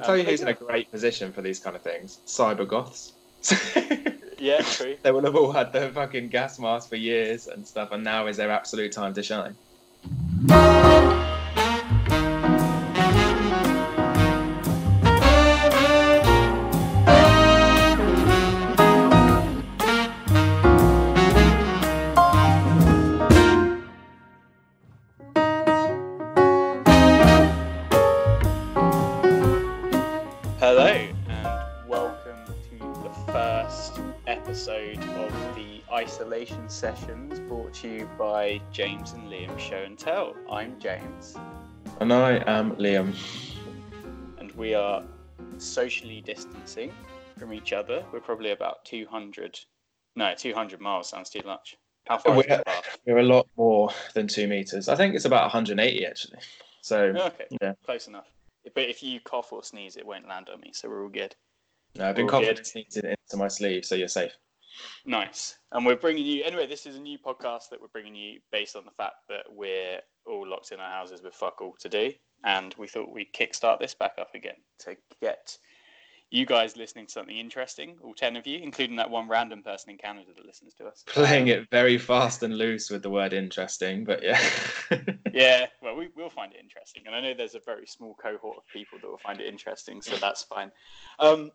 I'll tell Um, you who's in a great position for these kind of things. Cyber goths. Yeah, true. they will have all had their fucking gas mask for years and stuff, and now is their absolute time to shine. To you by James and Liam Show and Tell. I'm James, And I am Liam. and we are socially distancing from each other. We're probably about 200, no, 200 miles sounds too much. How far We're-? We're a lot more than two meters. I think it's about 180 actually. So Okay, yeah, close enough. But if you cough or sneeze, it won't land on me, so we're all good. no, I've been confident good. sneezing into my sleeve, so you're safe. Nice. And we're bringing you, anyway, this is a new podcast that we're bringing you based on the fact that we're all locked in our houses with fuck all to do. And we thought we'd kickstart this back up again to get you guys listening to something interesting, all 10 of you, including that one random person in Canada that listens to us. Playing it very fast and loose with the word interesting, but yeah. Yeah, well, we, we'll find it interesting. And I know there's a very small cohort of people that will find it interesting, so that's fine. Um,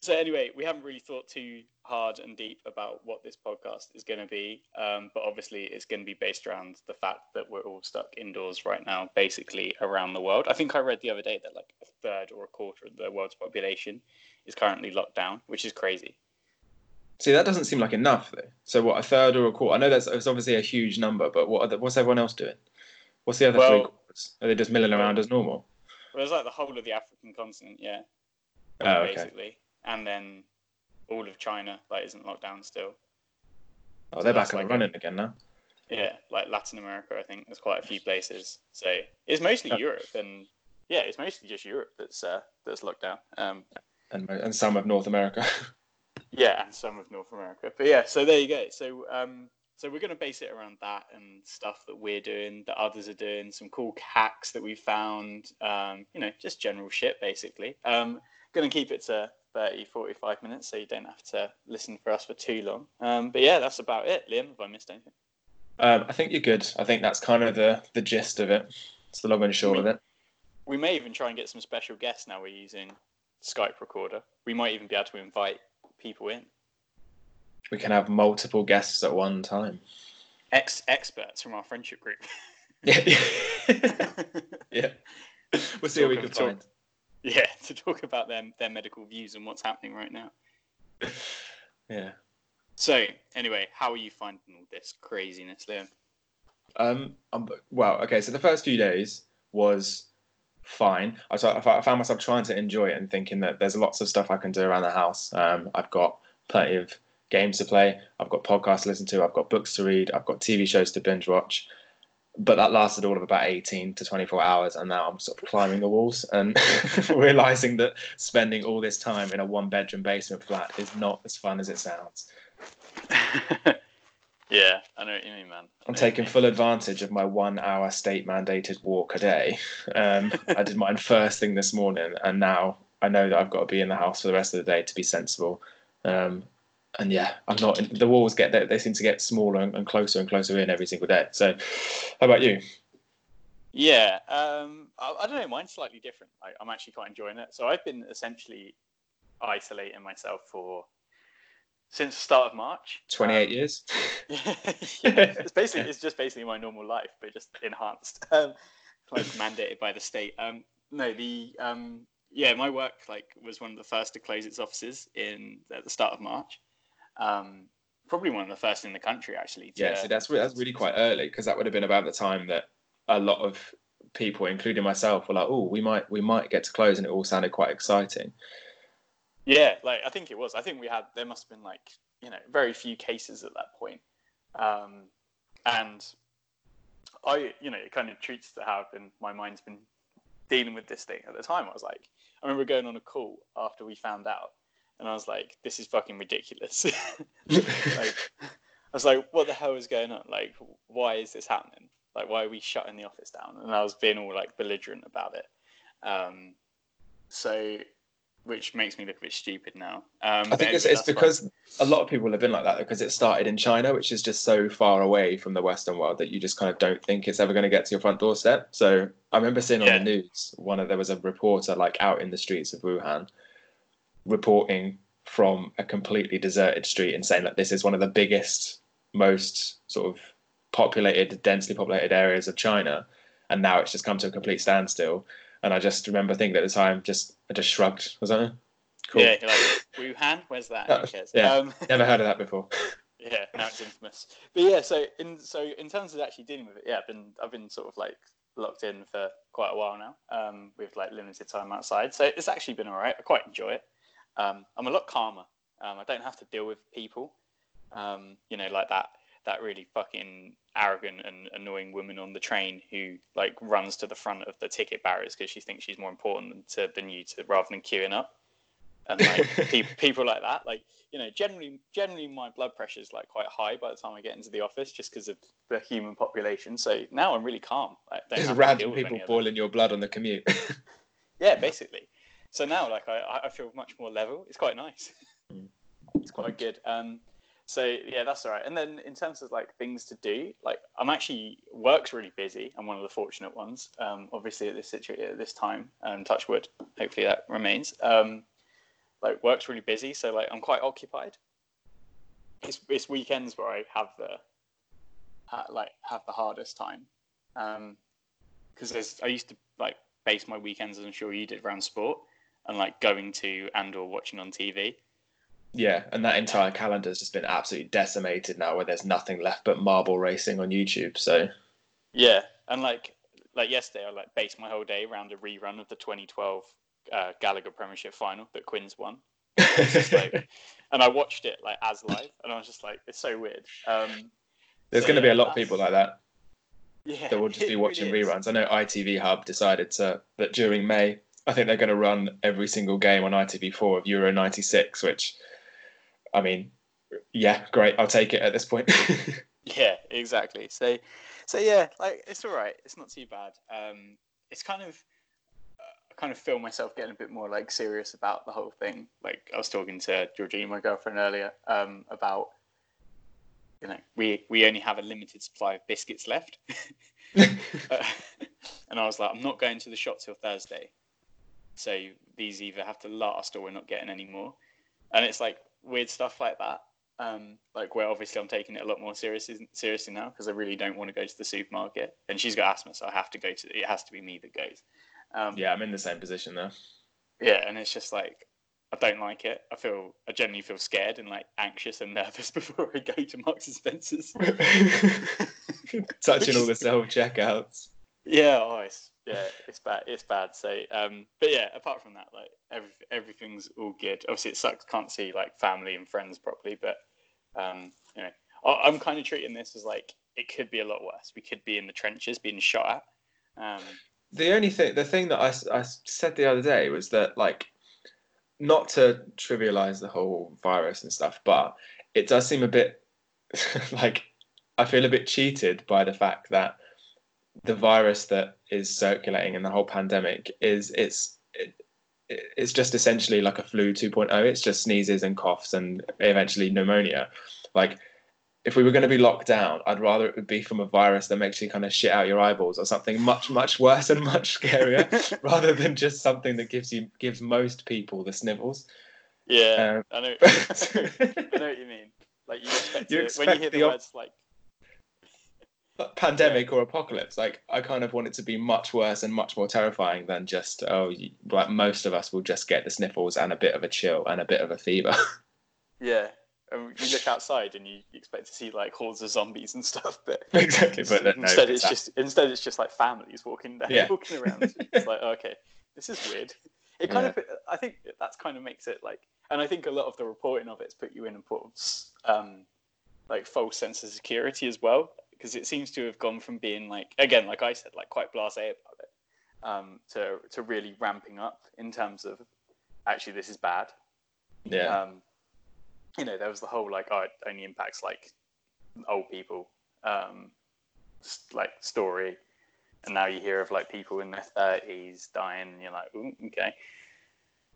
so, anyway, we haven't really thought too hard and deep about what this podcast is going to be. Um, but obviously, it's going to be based around the fact that we're all stuck indoors right now, basically around the world. I think I read the other day that like a third or a quarter of the world's population is currently locked down, which is crazy. See, that doesn't seem like enough, though. So, what, a third or a quarter? I know that's it's obviously a huge number, but what are the, what's everyone else doing? What's the other three quarters? Are they just milling around as normal? Well, it's like the whole of the African continent, yeah. Oh, okay. basically, and then all of China like isn't locked down still. Oh, they're back and like running again now. Yeah, like Latin America, I think there's quite a few places. So it's mostly Oh. Europe, and yeah, it's mostly just Europe that's uh, that's locked down. Um, And, and some of North America. yeah, and some of North America. But yeah, so there you go. So um, so we're going to base it around that and stuff that we're doing, that others are doing, some cool hacks that we found. Um, you know, just general shit basically. Um, going to keep it to 30, 45 minutes, so you don't have to listen for us for too long. Um, but yeah, that's about it. Liam, have I missed anything? um, I think you're good. I think that's kind of the, the gist of it. It's the long and short of it. We may even try and get some special guests now we're using Skype recorder. We might even be able to invite people in, We can have multiple guests at one time. ex experts from our friendship group. Yeah. yeah. We'll see what we can talk- find. yeah, to talk about their their medical views and what's happening right now. Yeah. So anyway, how are you finding all this craziness, Liam? Um, um, well, okay. So the first few days was fine. I, I found myself trying to enjoy it and thinking that there's lots of stuff I can do around the house. Um, I've got plenty of games to play. I've got podcasts to listen to. I've got books to read. I've got TV shows to binge watch. But that lasted all of about 18 to 24 hours, and now I'm sort of climbing the walls and realizing that spending all this time in a one bedroom basement flat is not as fun as it sounds. yeah, I know what you mean, man. I'm taking full advantage of my one hour state mandated walk a day. Um, I did mine first thing this morning, and now I know that I've got to be in the house for the rest of the day to be sensible. Um, and yeah, I'm not. The walls get they, they seem to get smaller and, and closer and closer in every single day. So, how about you? Yeah, um, I, I don't know. Mine's slightly different. I, I'm actually quite enjoying it. So I've been essentially isolating myself for since the start of March. 28 Um, years. yeah, it's basically it's just basically my normal life, but just enhanced, um, like mandated by the state. Um, no, the um, yeah, my work like was one of the first to close its offices in at the start of March. Um, probably one of the first in the country actually. To, Yeah, so that's that's really quite early because that would have been about the time that a lot of people, including myself, were like, "Oh, we might we might get to close," and it all sounded quite exciting. Yeah, like I think it was. I think we had there must have been like you know very few cases at that point, um, and I you know it kind of treats to how I've been my mind's been dealing with this thing at the time. I was like, I remember going on a call after we found out, and I was like, this is fucking ridiculous. like, I was like, what the hell is going on? Like, why is this happening? Like, why are we shutting the office down? And I was being all like belligerent about it. Um, so which makes me look a bit stupid now. Um, I think it's, it's because a lot of people have been like that because it started in China, which is just so far away from the Western world that you just kind of don't think it's ever going to get to your front doorstep. So I remember seeing on Yeah. the news one of there was a reporter like out in the streets of Wuhan reporting from a completely deserted street and saying that this is one of the biggest, most sort of populated, densely populated areas of China, and now it's just come to a complete standstill. And I just remember thinking at the time, just I just shrugged. Was that cool? Yeah, you're like Wuhan. Where's that? Who cares? Yeah. Um, Never heard of that before. yeah, now it's infamous. But yeah, so in so in terms of actually dealing with it, yeah, I've been I've been sort of like locked in for quite a while now, um, with like limited time outside. So it's actually been alright. I quite enjoy it. Um, I'm a lot calmer. Um, I don't have to deal with people, um, you know, like that that really fucking arrogant and annoying woman on the train who like runs to the front of the ticket barriers because she thinks she's more important than, to, than you to rather than queuing up and like people, people like that like you know generally generally my blood pressure is like quite high by the time i get into the office just because of the human population so now i'm really calm don't There's random people any of that. boiling your blood on the commute. yeah basically so now like i, I feel much more level. It's quite nice. Mm. it's quite good. Um so yeah that's all right. And then in terms of like things to do like i'm actually work's really busy. I'm one of the fortunate ones um obviously at this situation at this time. Um touch wood. Hopefully that remains. Um like work's really busy. So like i'm quite occupied. It's, it's weekends where i have the ha, like have the hardest time. Um because there's i used to like base my weekends as i'm sure you did around sport and like going to and or watching on tv yeah, and that entire calendar has just been absolutely decimated now, where there's nothing left but marble racing on YouTube. So Yeah, and like like yesterday, I like based my whole day around a rerun of the 2012 uh, Gallagher Premiership final that Quins won. Like, and I watched it like as live, and I was just like, it's so weird. Um, there's So, going to be a lot of people like that yeah, that will just be watching really reruns. I know ITV Hub decided to that during May, I think they're going to run every single game on ITV4 of Euro '96, which, I mean, yeah, great. I'll take it at this point. Yeah, exactly. So, so yeah, like it's all right. It's not too bad. Um, it's kind of, uh, I kind of feel myself getting a bit more like serious about the whole thing. Like I was talking to Georgina, my girlfriend, earlier, um, about, you know, we we only have a limited supply of biscuits left, Uh, and I was like, I'm not going to the shop till Thursday, so these either have to last or we're not getting any more. And it's like weird stuff like that um, like where obviously I'm taking it a lot more seriously seriously now because I really don't want to go to the supermarket. And she's got asthma, so I have to go to. It has to be me that goes. Um, yeah, I'm in the same position there. yeah, and it's just like I don't like it. I feel I generally feel scared and like anxious and nervous before I go to Marks and Spencers. Touching all the self checkouts. Yeah, oh, it's yeah, it's bad. It's bad. So, um, but yeah, apart from that, like every, everything's all good. Obviously, it sucks. Can't see like family and friends properly, but um, you know, I, I'm kind of treating this as like it could be a lot worse. We could be in the trenches, being shot at. Um, the only thing the thing that I, I said the other day was that like not to trivialize the whole virus and stuff but it does seem a bit like i feel a bit cheated by the fact that the virus that is circulating in the whole pandemic is it's it, it's just essentially like a flu 2.0 it's just sneezes and coughs and eventually pneumonia like if we were going to be locked down, I'd rather it would be from a virus that makes you kind of shit out your eyeballs or something much, much worse and much scarier, rather than just something that gives you gives most people the snivels. yeah, Um, I know. I know what you mean. Like you expect, You to, when you hear the the op- words like pandemic or apocalypse, like I kind of want it to be much worse and much more terrifying than just oh, like most of us will just get the sniffles and a bit of a chill and a bit of a fever. yeah. And you look outside and you expect to see like hordes of zombies and stuff, but exactly, but no, instead it's that- just instead it's just like families walking down, Yeah. walking around. It's like okay, this is weird. It kind Yeah. of I think that's kind of makes it like, and I think a lot of the reporting of it's put you in of um, like false sense of security as well, because it seems to have gone from being like again, like I said, like quite blasé about it, um, to to really ramping up in terms of actually this is bad. yeah, Um, you know, there was the whole like, oh, it only impacts like old people, um, like story, and now you hear of like people in their thirties dying, and you're like, Ooh, okay.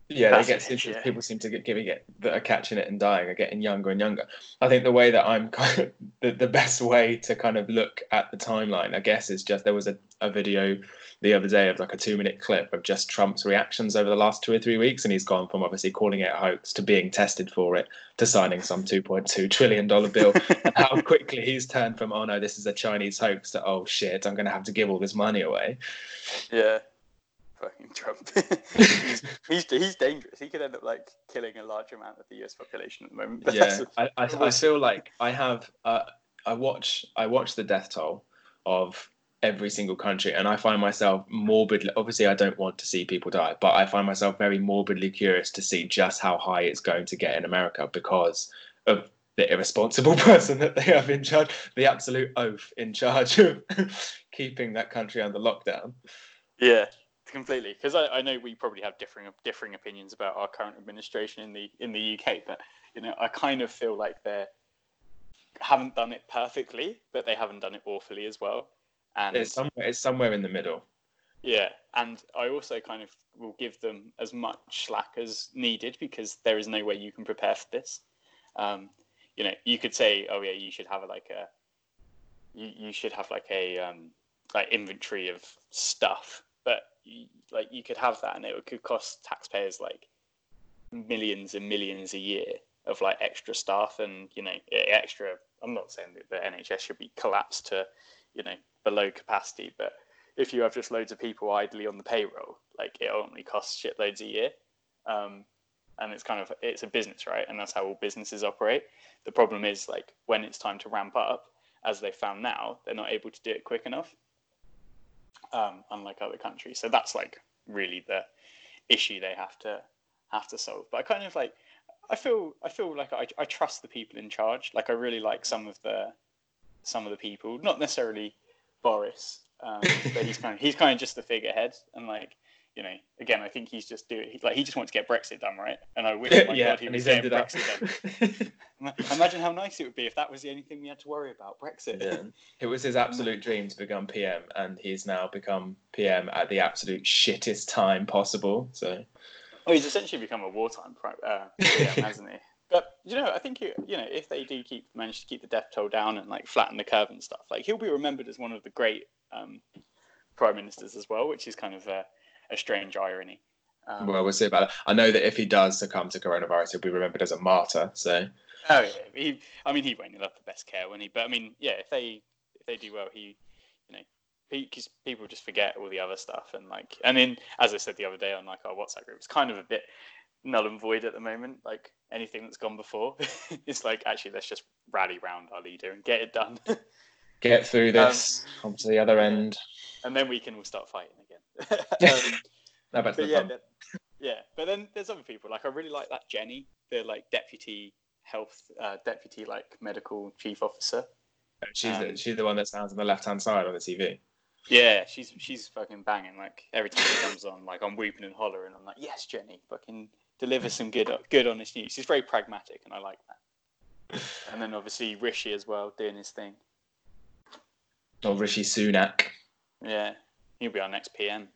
Yeah, they get it, yeah. people seem to get giving it that are catching it and dying are getting younger and younger. I think the way that I'm kind of the, the best way to kind of look at the timeline, I guess, is just there was a, a video the other day of like a two minute clip of just Trump's reactions over the last two or three weeks, and he's gone from obviously calling it a hoax to being tested for it to signing some two point two trillion dollar bill. and how quickly he's turned from oh no, this is a Chinese hoax to oh shit, I'm going to have to give all this money away. Yeah. Fucking Trump. he's, he's he's dangerous. He could end up like killing a large amount of the US population at the moment. But yeah, I, I, I feel like I have uh, I watch I watch the death toll of every single country, and I find myself morbidly. Obviously, I don't want to see people die, but I find myself very morbidly curious to see just how high it's going to get in America because of the irresponsible person that they have in charge, the absolute oaf in charge of keeping that country under lockdown. Yeah, completely. Because I, I know we probably have differing differing opinions about our current administration in the in the UK, but you know, I kind of feel like they haven't done it perfectly, but they haven't done it awfully as well. And It's somewhere it's somewhere in the middle. yeah, and I also kind of will give them as much slack as needed because there is no way you can prepare for this. Um, you know, you could say, oh yeah, you should have like a, you, you should have like a um, like inventory of stuff, but like you could have that and it could cost taxpayers like millions and millions a year of like extra staff and you know extra. I'm not saying that the NHS should be collapsed to, you know, below capacity, but if you have just loads of people idly on the payroll, like it only costs shitloads a year. Um, and it's kind of it's a business, right? And that's how all businesses operate. The problem is like when it's time to ramp up, as they found now, they're not able to do it quick enough. Um, unlike other countries, so that's like really the issue they have to have to solve. But I kind of like I feel I feel like I, I trust the people in charge. Like I really like some of the some of the people, not necessarily Boris, um, but he's kind of he's kind of just the figurehead, and like you know, again, I think he's just doing like he just wants to get Brexit done, right? And I wish, my yeah, God, he and was he's getting ended up. Brexit done. Imagine how nice it would be if that was the only thing we had to worry about, Brexit. Yeah. It was his absolute dream to become PM, and he's now become PM at the absolute shittest time possible. So Oh, he's essentially become a wartime uh, PM, hasn't he? But you know, I think you, you know, if they do keep manage to keep the death toll down and like flatten the curve and stuff, like he'll be remembered as one of the great um, prime ministers as well, which is kind of a, a strange irony. Um, well, we'll see about that. I know that if he does succumb to coronavirus, he'll be remembered as a martyr. So Oh yeah, he. I mean, he won't. He'll have the best care, won't he? But I mean, yeah, if they if they do well, he, you know, because people just forget all the other stuff and like, and then as I said the other day on like our WhatsApp group, it's kind of a bit null and void at the moment. Like anything that's gone before, it's like actually let's just rally round our leader and get it done, get through this, come to the other end. And then we can all start fighting again. um, No, but the yeah, yeah. But then there's other people. Like I really like that Jenny, the like deputy health, uh, deputy like medical chief officer. She's the, um, she's the one that stands on the left hand side on the TV. Yeah, she's she's fucking banging. Like every time she comes on, like I'm whooping and hollering. I'm like, yes, Jenny, fucking deliver some good good honest news. She's very pragmatic, and I like that. And then obviously Rishi as well doing his thing. Or Rishi Sunak. Yeah, he'll be our next PM.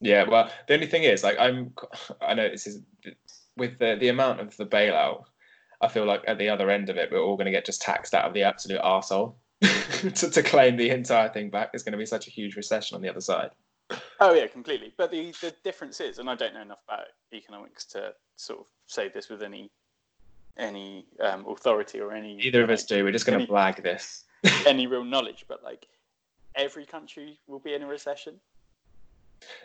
Yeah, well, the only thing is, like, I'm, I know this is with the the amount of the bailout. I feel like at the other end of it, we're all going to get just taxed out of the absolute arsehole to, to claim the entire thing back. There's going to be such a huge recession on the other side. Oh yeah, completely. But the the difference is, and I don't know enough about economics to sort of say this with any any um, authority or any Neither of us do. We're just going to blag this. any real knowledge. But like every country will be in a recession.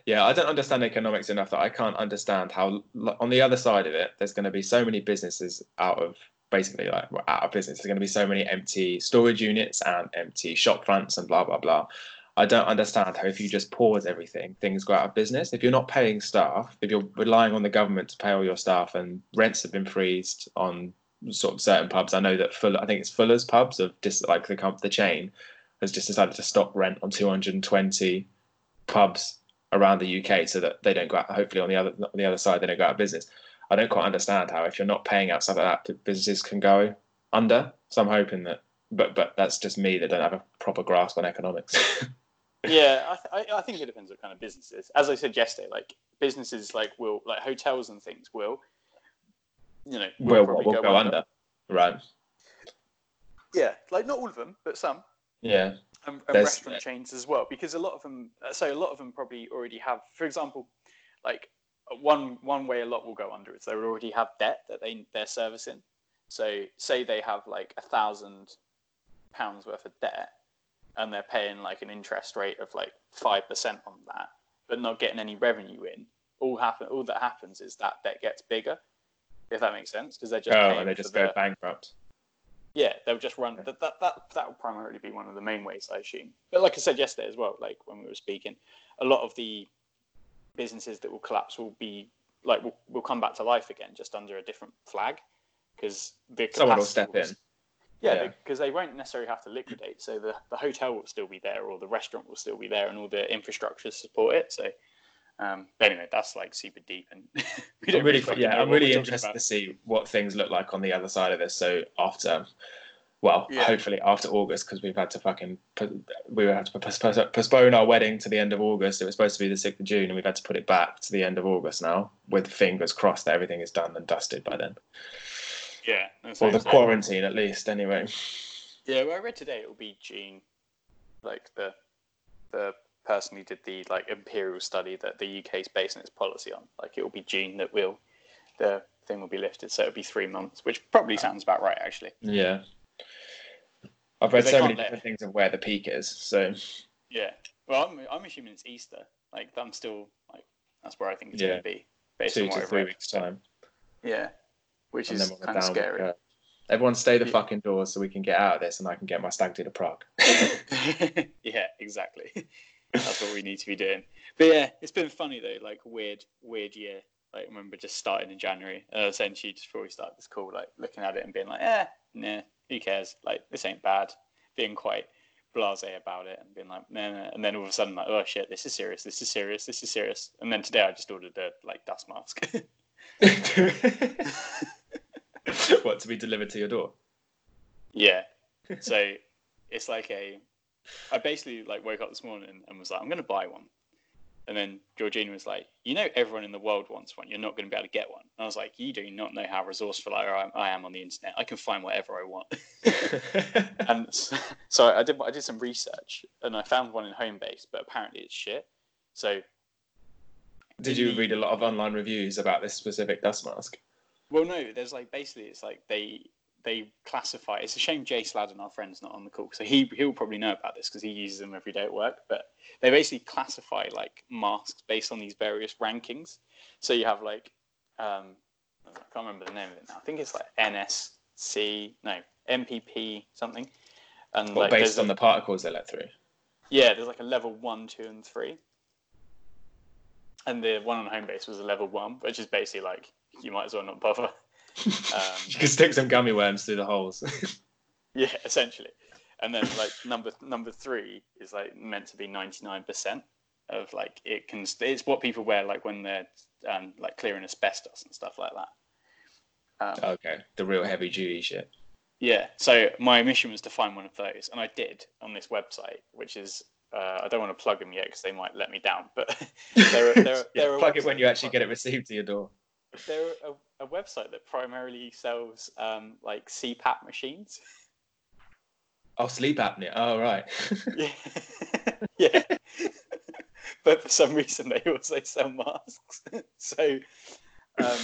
Yeah, I don't understand economics enough that I can't understand how on the other side of it, there's going to be so many businesses out of basically like out of business. There's going to be so many empty storage units and empty shop fronts and blah blah blah. I don't understand how if you just pause everything, things go out of business. If you're not paying staff, if you're relying on the government to pay all your staff, and rents have been freezed on sort of certain pubs. I know that Fuller, I think it's Fuller's pubs of just like the the chain has just decided to stop rent on 220 pubs around the UK so that they don't go out. Hopefully, on the other on the other side, they don't go out of business. I don't quite understand how if you're not paying out stuff like that, businesses can go under. So I'm hoping that, but but that's just me that don't have a proper grasp on economics. Yeah, I, th- I, think it depends what kind of businesses. As I said yesterday, like businesses like will like hotels and things will, you know, Will probably will go under. Right. Yeah, like not all of them, but some. Yeah. and, and restaurant chains as well because a lot of them uh, so a lot of them probably already have for example like uh, one one way a lot will go under is they will already have debt that they they're servicing so say they have like a thousand pounds worth of debt and they're paying like an interest rate of like five percent on that but not getting any revenue in all happen all that happens is that debt gets bigger if that makes sense because they're just oh, and they just the- go bankrupt. Yeah, they'll just run. That, that that that will primarily be one of the main ways, I assume. But like I said yesterday as well, like when we were speaking, a lot of the businesses that will collapse will be like will, will come back to life again, just under a different flag, because the Someone will step in. Yeah, Yeah. because they won't necessarily have to liquidate. So the, the hotel will still be there, or the restaurant will still be there, and all the infrastructure support it. So. Um, but anyway, that's like super deep, and we don't I'm really, fucking yeah, I'm really interested to see what things look like on the other side of this. So after, well, Yeah. hopefully after August, because we've had to fucking we had to postpone, our wedding to the end of August. It was supposed to be the sixth of June, and we've had to put it back to the end of August now, with fingers crossed that everything is done and dusted by then, Yeah, or the quarantine at least. Anyway, Yeah, well, I read today it will be June, like the the person who did the like imperial study that the UK is basing its policy on. Like it will be June that will the thing will be lifted, so it'll be three months, which probably sounds about right actually. yeah. I've read so many let- different things of where the peak is. So Yeah. Well, I'm I'm assuming it's Easter. Like I'm still like that's where I think it's Yeah. going to be based two on to three weeks time. Yeah, which and is kind of scary. Everyone stay the Yeah. fucking doors so we can get out of this and I can get my stag do to Prague. yeah, exactly. That's what we need to be doing. But yeah, it's been funny though, like weird, weird year. Like I remember just starting in January, and essentially just before we started this call, like looking at it and being like, eh, nah, who cares? Like this ain't bad. Being quite blasé about it and being like, nah, nah. And then all of a sudden, like, oh shit, this is serious. This is serious. This is serious. And then today, I just ordered a like dust mask. what to be delivered to your door? Yeah. So it's like a. I basically like woke up this morning and was like, I'm going to buy one. And then Georgina was like, You know, everyone in the world wants one. You're not going to be able to get one. And I was like, You do not know how resourceful I am, I am on the internet. I can find whatever I want. and so I did. I did some research and I found one in Homebase, but apparently it's shit. So Did you read a lot of online reviews about this specific dust mask? Well, no, there's like basically it's like they they classify. It's a shame Jay Sladden, our friend's not on the call, so he he'll probably know about this because he uses them every day at work. But they basically classify like masks based on these various rankings. So you have like um, I can't remember the name of it now. I think it's like NSC, no MPP something. And Well, like, based on a- the particles they let through. yeah, there's like a level one, two, and three. And the one on Homebase was a level one, which is basically like you might as well not bother. Um, you can stick some gummy worms through the holes. Yeah, essentially. And then like number number three is like meant to be ninety nine percent of like it can. It's what people wear like when they're um, like clearing asbestos and stuff like that. Um, okay, the real heavy duty shit. Yeah. So my mission was to find one of those, and I did on this website, which is uh, I don't want to plug them yet because they might let me down. But they're, they're, Yeah, they're plug it when you actually get it received to your door. They're a, a website that primarily sells um, like CPAP machines. Oh, sleep apnea. Oh, right. Yeah. yeah. but for some reason they also sell masks. so um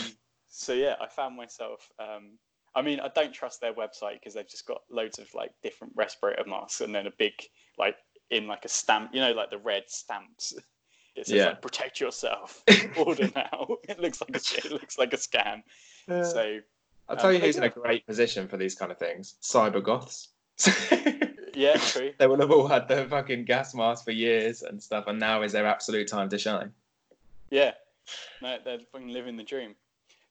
so yeah, I found myself um I mean, I don't trust their website because they've just got loads of like different respirator masks and then a big like in like a stamp, you know, like the red stamps. It says Yeah. like protect yourself. Order now. It looks like a it looks like a scam. So I'll tell um, you who's in a great position for these kind of things. Cyber goths. yeah, true. they will have all had the fucking gas mask for years and stuff, and now is their absolute time to shine. Yeah, no, they're fucking living the dream.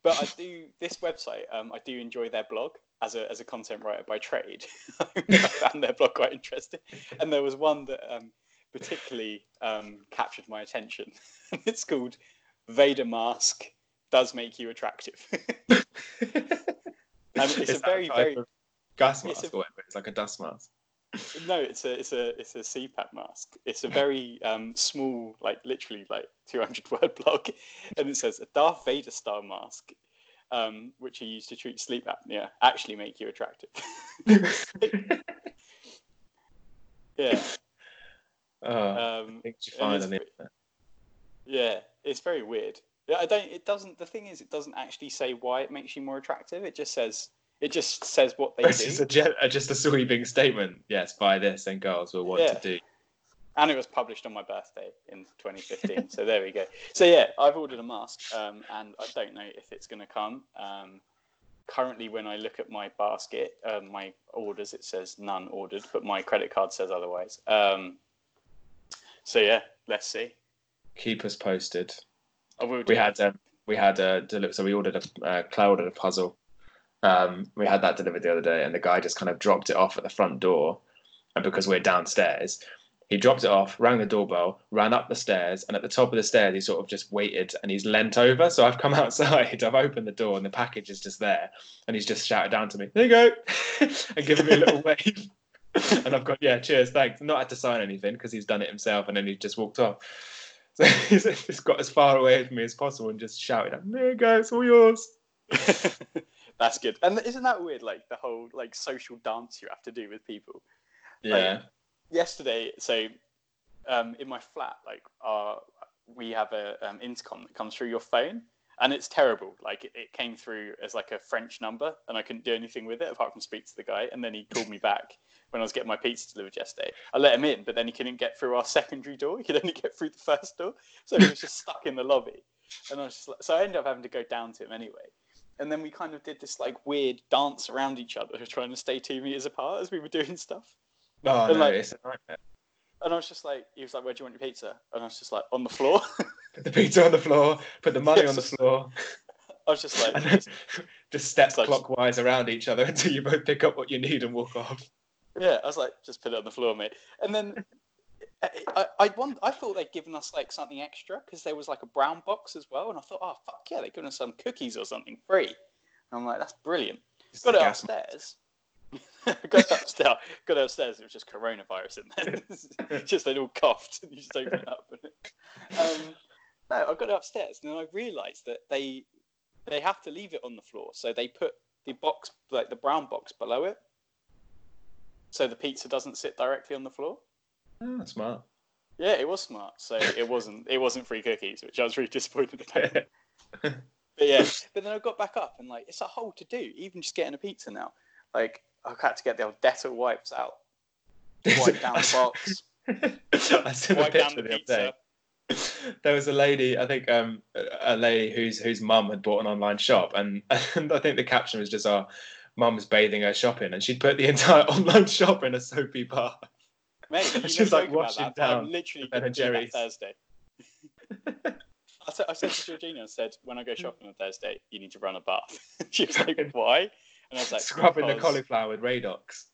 But I do this website. Um, I do enjoy their blog as a as a content writer by trade. I found their blog quite interesting, and there was one that um, particularly um, captured my attention. it's called "Vader Mask Does Make You Attractive." it's a very, very- gas it's mask a- or whatever. It's like a dust mask. No, it's a it's a it's a CPAP mask. It's a very um, small, like literally like 200 word blog, and it says a Darth Vader style mask, um, which he used to treat sleep apnea, actually make you attractive. yeah. Oh, Um, it's on the internet. yeah, it's very weird. Yeah, I don't. It doesn't. The thing is, it doesn't actually say why it makes you more attractive. It just says it just says what they It's do. just a, uh, just a sweeping statement. Yes, buy this, and girls will want Yeah. to do. and it was published on my birthday in 2015. so there we go. So yeah, I've ordered a mask, um, and I don't know if it's going to come. Um, currently, when I look at my basket, um, my orders, it says none ordered, but my credit card says otherwise. Um, so yeah, let's see. Keep us posted. I will We had um, we had a deli- so we ordered a uh, Claire ordered a puzzle. Um, we had that delivered the other day, and the guy just kind of dropped it off at the front door, and because we're downstairs, he dropped it off, rang the doorbell, ran up the stairs, and at the top of the stairs, he sort of just waited and he's leant over. So I've come outside, I've opened the door, and the package is just there, and he's just shouted down to me, "There you go," and given me a little wave. and I've got "Yeah, cheers, thanks." Not had to sign anything because he's done it himself, and then he just walked off. So he's just got as far away from me as possible and just shouted, "There you go, it's all yours." That's good. And isn't that weird? Like the whole like social dance you have to do with people. Yeah. yesterday, so um, in my flat, like our, we have a um, intercom that comes through your phone, and it's terrible. Like it, it came through as like a French number, and I couldn't do anything with it apart from speak to the guy. And then he called me back when I was getting my pizza delivered yesterday. I let him in, but then he couldn't get through our secondary door. He could only get through the first door, so he was just stuck in the lobby. And I was just like, so I ended up having to go down to him anyway. And then we kind of did this like weird dance around each other, trying to stay two meters apart as we were doing stuff. Oh And, no, like- it's a nightmare. And I was just like, he was like, where do you want your pizza? And I was just like, on the floor. The pizza on the floor, put the money on the floor, I was just like, then just step like- clockwise around each other until you both pick up what you need and walk off. yeah, I was like, just put it on the floor, mate. And then I, I, I, want, I thought they'd given us like something extra because there was like a brown box as well. And I thought, oh, fuck yeah, they're giving us some cookies or something free. And I'm like, that's brilliant. It's Got it upstairs. got it upstairs. Got it upstairs. It was just coronavirus in there. just they'd all coughed, and you just open it up. um, no, I got it upstairs, and then I realised that they they have to leave it on the floor, so they put the box, like the brown box, below it, so the pizza doesn't sit directly on the floor. Oh, smart. Yeah, it was smart. So it wasn't it wasn't free cookies, which I was really disappointed about. But yeah, but then I got back up and like it's a whole to do. Even just getting a pizza now, like I had to get the old Dettol wipes out, wipe down the box, I seen a wipe down the the pizza. There was a lady, I think, um, a lady whose whose mum had bought an online shop, and, and I think the caption was just, "Our mum's bathing her shopping," and she'd put the entire online shop in a soapy bath. Mate, you She's, know, like, washing that, but I'm down literally Ben going and to do that. Thursday. I said, I said to Georgina, I said, when I go shopping on Thursday, you need to run a bath. she was like, why? And I was like, Scrubbing the cauliflower with Radox.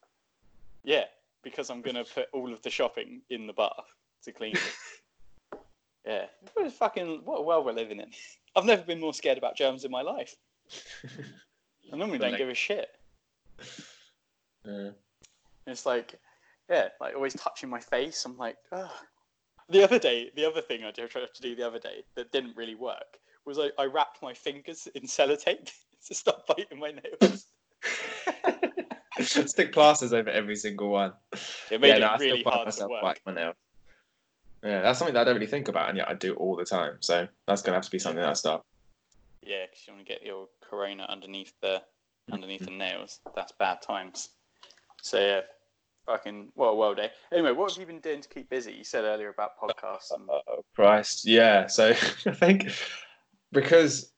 Yeah, because I'm going to put all of the shopping in the bath to clean it. Yeah, what a fucking what a world we're living in. I've never been more scared about germs in my life. I normally don't Like- give a shit. Yeah. It's like, yeah, like always touching my face. I'm like, Ugh. the other day, the other thing I did- tried to do the other day that didn't really work was I, I wrapped my fingers in sellotape to stop biting my nails. I should stick plasters over every single one. It made yeah, no, I it still really find hard to myself work. biting my nails. Yeah, that's something that I don't really think about, and yet I do all the time. So that's gonna have to be something that I start. Yeah, because you want to get your corona underneath the underneath the nails. That's bad times. So yeah, fucking what a world day. Anyway, what have you been doing to keep busy? You said earlier about podcasts. And, Oh Christ, yeah. So I think because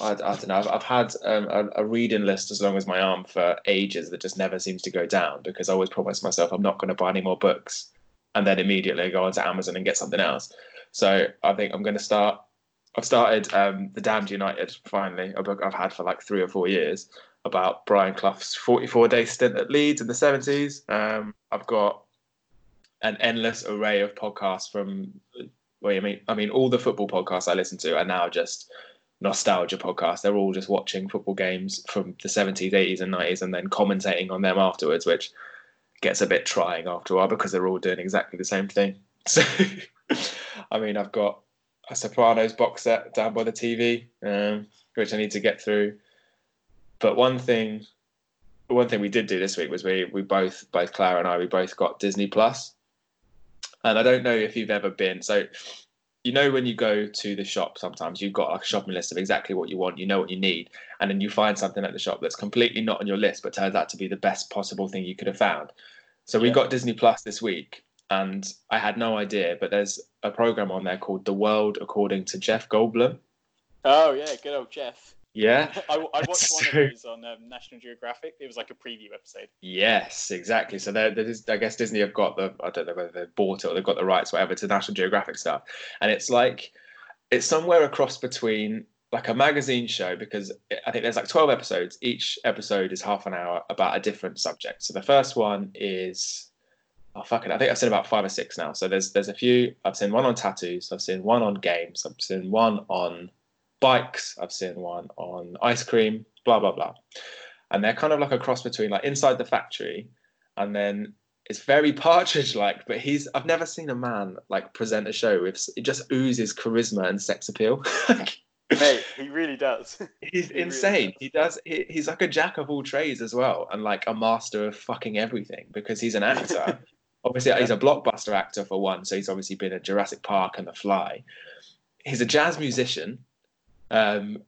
I, I don't know, I've, I've had um, a, a reading list as long as my arm for ages that just never seems to go down because I always promise myself I'm not going to buy any more books, and then immediately go onto Amazon and get something else. So I think I'm going to start. I've started um, the Damned United finally, a book I've had for like three or four years about Brian Clough's 44 day stint at Leeds in the 70s. Um, I've got an endless array of podcasts from well, I mean, I mean, all the football podcasts I listen to are now just nostalgia podcasts. They're all just watching football games from the 70s, 80s, and 90s, and then commentating on them afterwards, which gets a bit trying after a while because they're all doing exactly the same thing. So, I mean, I've got a Sopranos box set down by the TV, um, which I need to get through. But one thing, one thing we did do this week was we we both, both Clara and I, we both got Disney Plus, and I don't know if you've ever been so. You know when you go to the shop, sometimes you've got a shopping list of exactly what you want, you know what you need, and then you find something at the shop that's completely not on your list, but turns out to be the best possible thing you could have found. So we Yeah. got Disney Plus this week, and I had no idea, but there's a program on there called The World According to Jeff Goldblum. Oh yeah, good old Jeff. Yeah. I, I watched one of those on um, National Geographic. It was like a preview episode. Yes, exactly. So there, there is, I guess Disney have got the, I don't know whether they've bought it or they've got the rights, whatever, to National Geographic stuff. And it's like, it's somewhere across between like a magazine show because I think there's like 12 episodes. Each episode is half an hour about a different subject. So the first one is, oh, fuck it. I think I've seen about five or six now. So there's, there's a few, I've seen one on tattoos. I've seen one on games. I've seen one on bikes. I've seen one on ice cream, blah, blah, blah and they're kind of like a cross between like inside the factory and then it's very partridge like but he's i've never seen a man like present a show with it just oozes charisma and sex appeal Mate, he really does. he's He really insane does. he does he, he's like a jack of all trades as well and like a master of fucking everything because he's an actor obviously he's a blockbuster actor for one so he's obviously been in jurassic park and the fly he's a jazz musician um,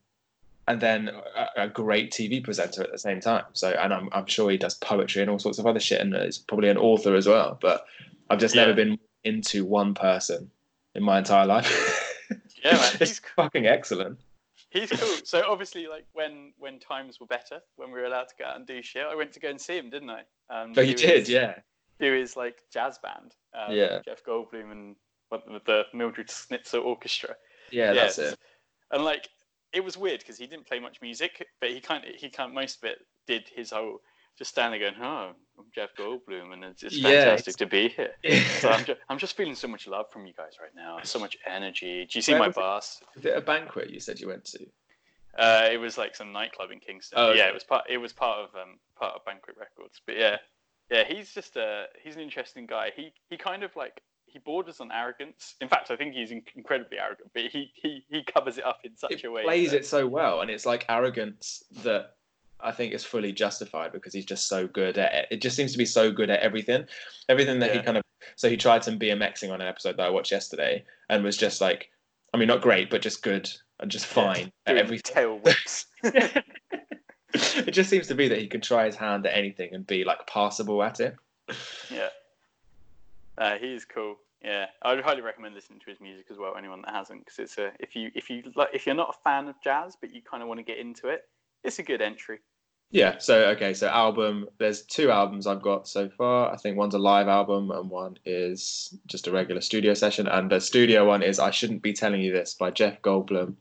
and then a, a great TV presenter at the same time. So, and I'm, I'm sure he does poetry and all sorts of other shit, and is probably an author as well. But I've just Yeah. never been into one person in my entire life. Yeah, man, he's- fucking excellent. He's cool. So obviously, like when when times were better, when we were allowed to go out and do shit, I went to go and see him, didn't I? Um, Oh, you did, his- yeah, Do his like jazz band. Um, Yeah. Jeff Goldblum and the Mildred Snitzer Orchestra. yeah, that's it. And like it was weird because he didn't play much music, but he kind of he kind of most of it did his whole just standing going, "Oh, I'm Jeff Goldblum, and it's, it's Yeah, fantastic it's- to be here." So I'm just, I'm just feeling so much love from you guys right now, so much energy. Do you see Where my was it? Is it a banquet you said you went to? Uh, it was like some nightclub in Kingston. Oh, yeah, okay. it was part. It was part of um part of Banquet Records. But yeah, yeah, he's just a he's an interesting guy. He he kind of like he borders on arrogance. In fact, I think he's in- incredibly arrogant, but he he he covers it up in such it a way. plays that- it so well, and it's like arrogance that I think is fully justified because he's just so good at it. It just seems to be so good at everything, everything that he kind of. So he tried some BMXing on an episode that I watched yesterday, and was just like, I mean, not great, but just good and just fine at doing everything. tail whips. it just seems to be that he can try his hand at anything and be like passable at it. yeah, uh, he's cool. Yeah, I would highly recommend listening to his music as well. Anyone that hasn't, because it's a if you if you like if you're not a fan of jazz but you kind of want to get into it, it's a good entry. Yeah. So okay. So album. There's two albums I've got so far. I think one's a live album and one is just a regular studio session. And the studio one is "I Shouldn't Be Telling You This" by Jeff Goldblum,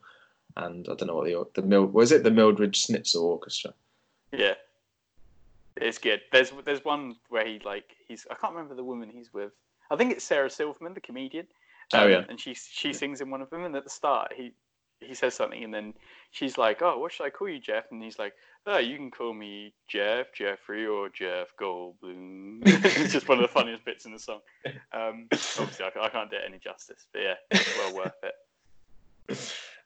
and I don't know what the the Mil was it the Mildred Schnitzel Orchestra. Yeah, it's good. There's there's one where he like he's I can't remember the woman he's with. I think it's Sarah Silverman, the comedian. Oh, yeah. and she she sings in one of them. And at the start, he he says something, and then she's like, "Oh, what should I call you, Jeff?" And he's like, "Oh, you can call me Jeff, Jeffrey, or Jeff Goldblum." it's just one of the funniest bits in the song. Um, obviously, I, I can't do it any justice, but yeah, it's well worth it.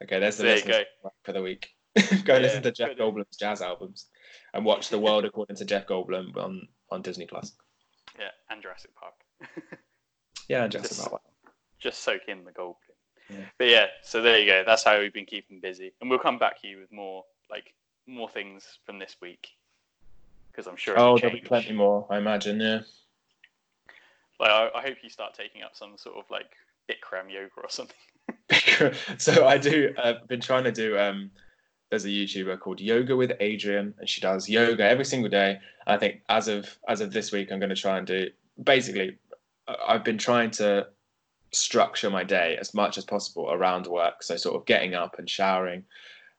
Okay, there's the There go. for the week. go listen to Jeff. Goldblum's jazz albums and watch The World According to Jeff Goldblum on on Disney Plus. Yeah, and Jurassic Park. Yeah, Jurassic Just- Park. just soak in the gold. Yeah. But yeah, so there you go. That's how we've been keeping busy, and we'll come back to you with more like more things from this week because I'm sure. Oh, there'll be plenty more, I imagine. Yeah. Like I, I hope you start taking up some sort of like Bikram yoga or something. so I do. I've been trying to do. Um, there's a YouTuber called Yoga with Adriene, and she does yoga every single day. I think as of as of this week, I'm going to try and do. Basically, I've been trying to structure my day as much as possible around work. So sort of getting up and showering,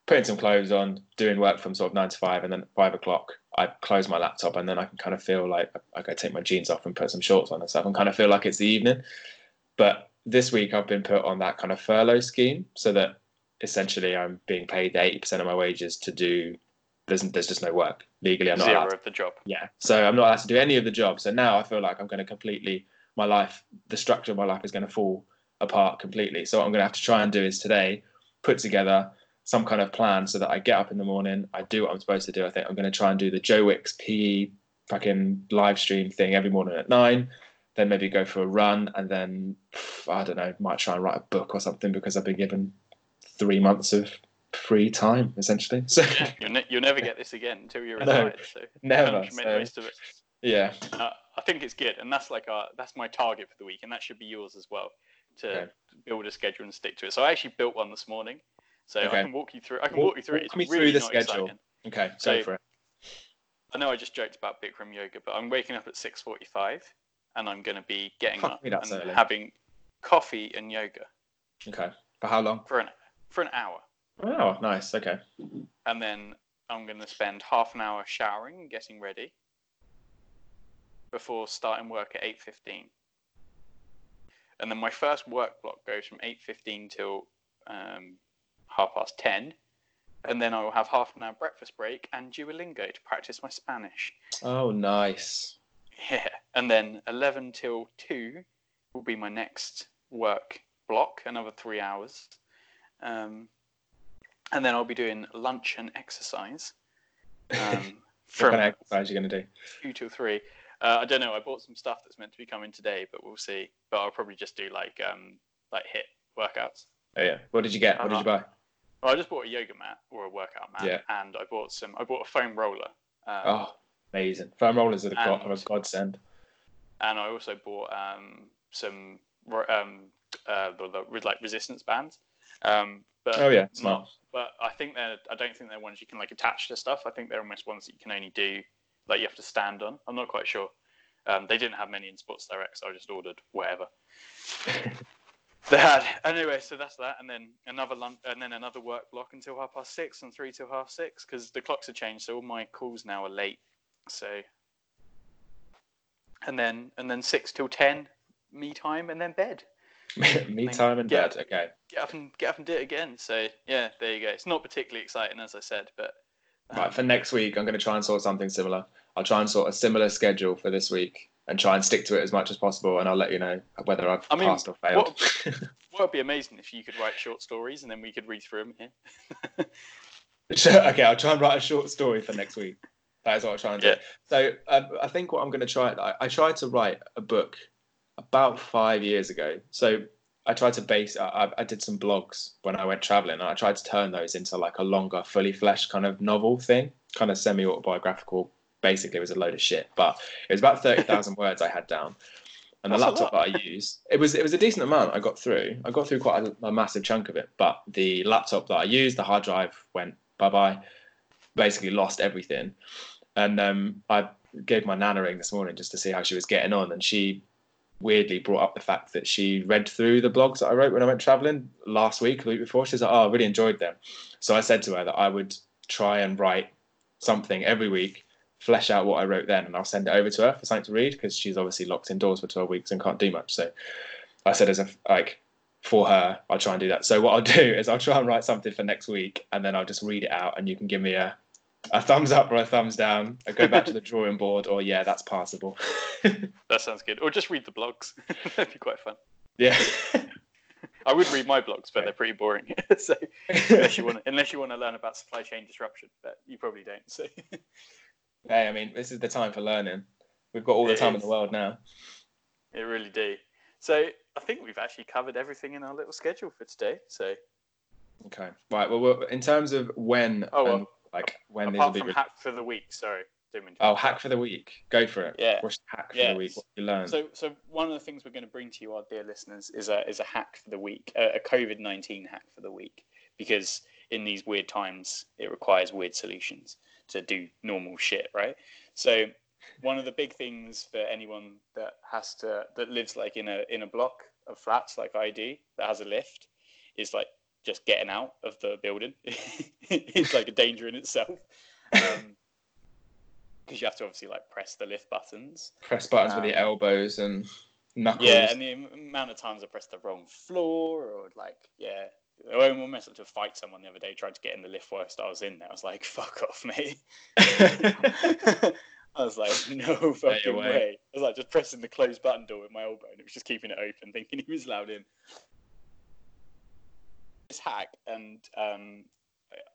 putting some clothes on, doing work from sort of nine to five, and then five o'clock I close my laptop, and then I can kind of feel like like I take my jeans off and put some shorts on and stuff, and kind of feel like it's the evening. But this week I've been put on that kind of furlough scheme so that essentially I'm being paid 80% of my wages to do there's there's just no work legally. I'm not Zero allowed. Of the job. yeah, so I'm not allowed to do any of the jobs. So now I feel like I'm going to completely my life, the structure of my life is going to fall apart completely. So what I'm going to have to try and do is today put together some kind of plan so that I get up in the morning, I do what I'm supposed to do. I think I'm going to try and do the Joe Wicks PE fucking live stream thing every morning at nine. Then maybe go for a run, and then I don't know, might try and write a book or something because I've been given three months of free time essentially. So Yeah, you'll, ne- you'll never get this again until you're No, retired. So never. So, most of it. Yeah, Uh, I think it's good, and that's like our that's my target for the week, and that should be yours as well to Okay. build a schedule and stick to it. So I actually built one this morning, so Okay. I can walk you through. I can Walk- walk you through it. It's me through really the not schedule. exciting. okay, go So- for it. I know I just joked about Bikram yoga, but I'm waking up at 6:45, and I'm going to be getting Fuck up and early. having coffee and yoga Okay, for how long? for an for an hour, Oh, nice. Okay. and then I'm going to spend half an hour showering and getting ready before starting work at 8:15. And then my first work block goes from 8:15 till um, half past 10, and then I will have half an hour breakfast break and Duolingo to practice my Spanish. Oh, nice. Yeah, and then 11 till 2 will be my next work block, another three hours. Um, and then I'll be doing lunch and exercise um, What kind of exercise are you going to do? 2 till 3. Uh, I don't know. I bought some stuff that's meant to be coming today, but we'll see. But I'll probably just do like um, like HIIT workouts. Oh yeah. What did you get? What did you buy? Well, I just bought a yoga mat or a workout mat, Yeah. and I bought some. I bought a foam roller. Um, Oh, amazing. Foam rollers are the god, And- are a godsend. and I also bought um, some um, uh, the, the, with like resistance bands. Um, but Oh yeah, smart. not, but I think they're. I don't think they're ones you can like attach to stuff. I think they're almost ones that you can only do like you have to stand on. I'm not quite sure. Um, they didn't have many in Sports Direct, so I just ordered whatever they had. Anyway, so that's that, and then another lunch, and then another work block until half past six, and three till half six because the clocks have changed, so all my calls now are late. So, and then and then six till ten, me time, and then bed. Me time and Yeah. bed. Okay. Get up and get up and do it again. So yeah, there you go. It's not particularly exciting, as I said, but Right. For next week, I'm going to try and sort something similar. I'll try and sort a similar schedule for this week and try and stick to it as much as possible. And I'll let you know whether I've I mean, passed or failed. what would be amazing if you could write short stories and then we could read through them here. Sure, okay, I'll try and write a short story for next week. That is what I'll try and do. So um, I think what I'm going to try, I, I tried to write a book about five years ago. So I tried to base, I, I- did some blogs when I went traveling, and I tried to turn those into like a longer, fully fleshed kind of novel thing, kind of semi autobiographical. Basically, it was a load of shit, but it was about thirty thousand words I had down. And the That's laptop that I used, it was it was a decent amount I got through. I got through quite a, a massive chunk of it, but the laptop that I used, the hard drive went bye bye. Basically, lost everything. And um, I gave my nana a ring this morning just to see how she was getting on, and she weirdly brought up the fact that she read through the blogs that I wrote when I went traveling last week, the week before. She's like, "Oh, I really enjoyed them." So I said to her that I would try and write something every week, flesh out what I wrote then, and I'll send it over to her for something to read because she's obviously locked indoors for twelve weeks and can't do much. So I said, as a like for her, I'll try and do that. So what I'll do is I'll try and write something for next week, and then I'll just read it out, and you can give me a a thumbs up or a thumbs down. I go back to the drawing board, or yeah, that's passable. That sounds good. Or just read the blogs. That'd be quite fun. yeah. I would read my blogs, but they're pretty boring. so unless you want, to, unless you want to learn about supply chain disruption, but you probably don't. So Hey, I mean, this is the time for learning. We've got all the It time in the world now. it really do. So I think we've actually covered everything in our little schedule for today. So Okay. Right. Well, in terms of when, Oh, well, like when these will be. from re- hack for the week, sorry, oh, hack for the week. Go for it. Yeah. What's hack for Yeah. the week? What you learn? So, so one of the things we're going to bring to you, our dear listeners, is a is a hack for the week, a, a COVID nineteen hack for the week, because in these weird times, it requires weird solutions to do normal shit, right? So, one of the big things for anyone that has to that lives like in a in a block of flats like I do that has a lift is like just getting out of the building. it's like a danger in itself. Um, because you have to obviously like press the lift buttons Press buttons with um, your elbows and knuckles. yeah, and the amount of times I pressed the wrong floor, or like, yeah, I almost messed up to fight someone the other day. Tried to get in the lift whilst I was in there. I was like, "Fuck off, mate." I was like, "No fucking way. way. I was like just pressing the closed button door with my elbow, and it was just keeping it open, thinking he was allowed in. This hack, and um,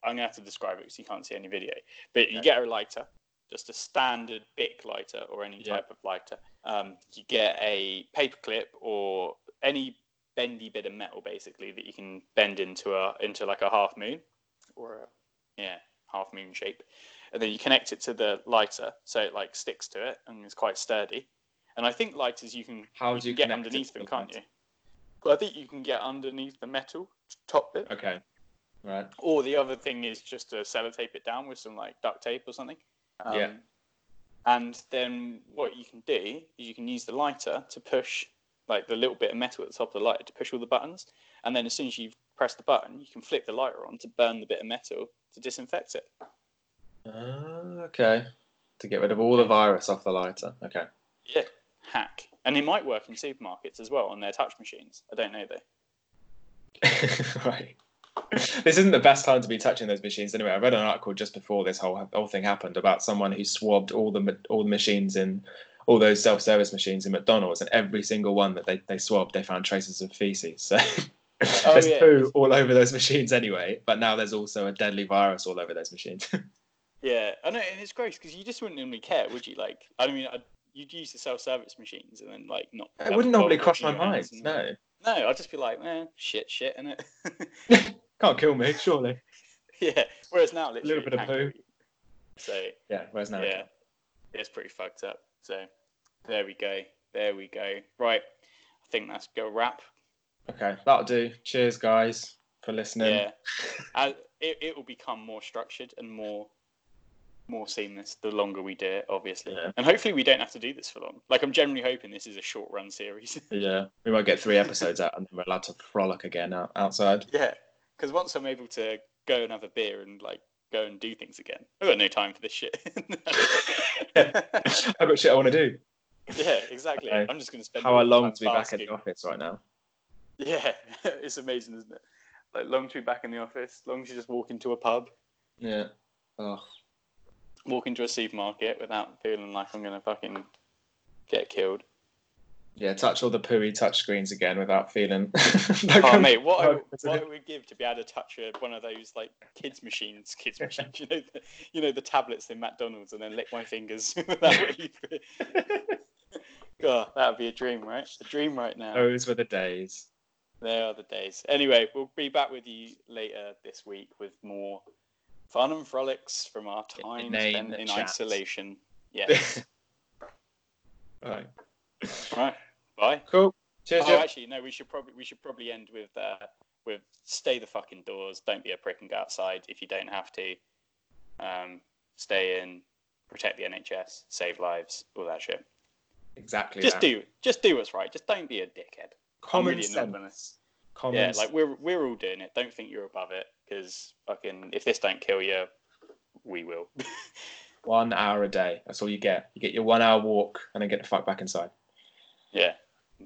I'm gonna have to describe it because you can't see any video. But you Okay. get a lighter, just a standard Bic lighter or any Yeah. type of lighter. Um, you get a paper clip or any bendy bit of metal basically that you can bend into a into like a half moon or a yeah half moon shape and then you connect it to the lighter so it like sticks to it and is quite sturdy and i think lighters you can How you do you get underneath them the can't you well i think you can get underneath the metal top bit okay. Right. or the other thing is just to sellotape it down with some like duct tape or something. Um, Yeah. And then what you can do is you can use the lighter to push like the little bit of metal at the top of the lighter to push all the buttons. And then as soon as you press the button, you can flick the lighter on to burn the bit of metal to disinfect it. Uh, okay. To get rid of all the virus off the lighter. Okay. Yeah, hack. And it might work in supermarkets as well on their touch machines. I don't know though. right. This isn't the best time to be touching those machines anyway. I read an article just before this whole whole thing happened about someone who swabbed all the all the machines in all those self service machines in McDonald's, and every single one that they, they swabbed, they found traces of feces. So Oh, there's yeah. poo all over those machines anyway. But now there's also a deadly virus all over those machines. Yeah, I know, and it's gross because you just wouldn't normally care, would you? Like, I mean, I'd, you'd use the self-service machines and then like not. it wouldn't normally cross my mind. No, No, I'd just be like, eh, shit, shit, and it. can't kill me, surely. yeah. Whereas now, literally, a little bit of poo. So Yeah. Whereas now, yeah, it's pretty fucked up. So there we go. There we go. Right, I think that's go wrap. Okay, that'll do. Cheers, guys, for listening. Yeah, As, it it will become more structured and more more seamless the longer we do it, obviously. Yeah. And hopefully we don't have to do this for long. Like I'm generally hoping this is a short run series. Yeah, we might get three episodes out, and then we're allowed to frolic again out, outside. yeah, because once I'm able to go and have a beer and like go and do things again, I've got no time for this shit. I've got shit I want to do. yeah, exactly. Okay. I'm just going to spend How I long to be back in the office right now. Yeah, it's amazing, isn't it? Like long to be back in the office, long to just walk into a pub, Yeah. Oh, walk into a supermarket without feeling like I'm gonna fucking get killed. yeah. Touch all the pooey touch screens again without feeling. Oh, like Oh I'm- mate, what I, Oh, what I would give to be able to touch a, one of those like kids machines, kids machines, you know, the, you know the tablets in McDonald's, and then lick my fingers even. God, that would be a dream, right? A dream right now. Those were the days. There are the days. Anyway, we'll be back with you later this week with more fun and frolics from our time Inane spent in chats. isolation. Yes. right. right. Bye. Cool. Cheers. Oh, actually, no. We should probably we should probably end with uh, with stay the fuck indoors. Don't be a prick and go outside if you don't have to. Um, stay in, protect the NHS, save lives, all that shit. Exactly. Just that. do just do what's right. Just don't be a dickhead. common really sense. Common yeah, sense. like we're we're all doing it. Don't think you're above it because fucking if this don't kill you, we will. one hour a day. That's all you get. You get your one hour walk and then get the fuck back inside. yeah,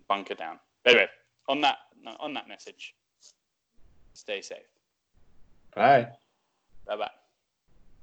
bunker down. Anyway, on that on that message, stay safe. Bye. Bye bye.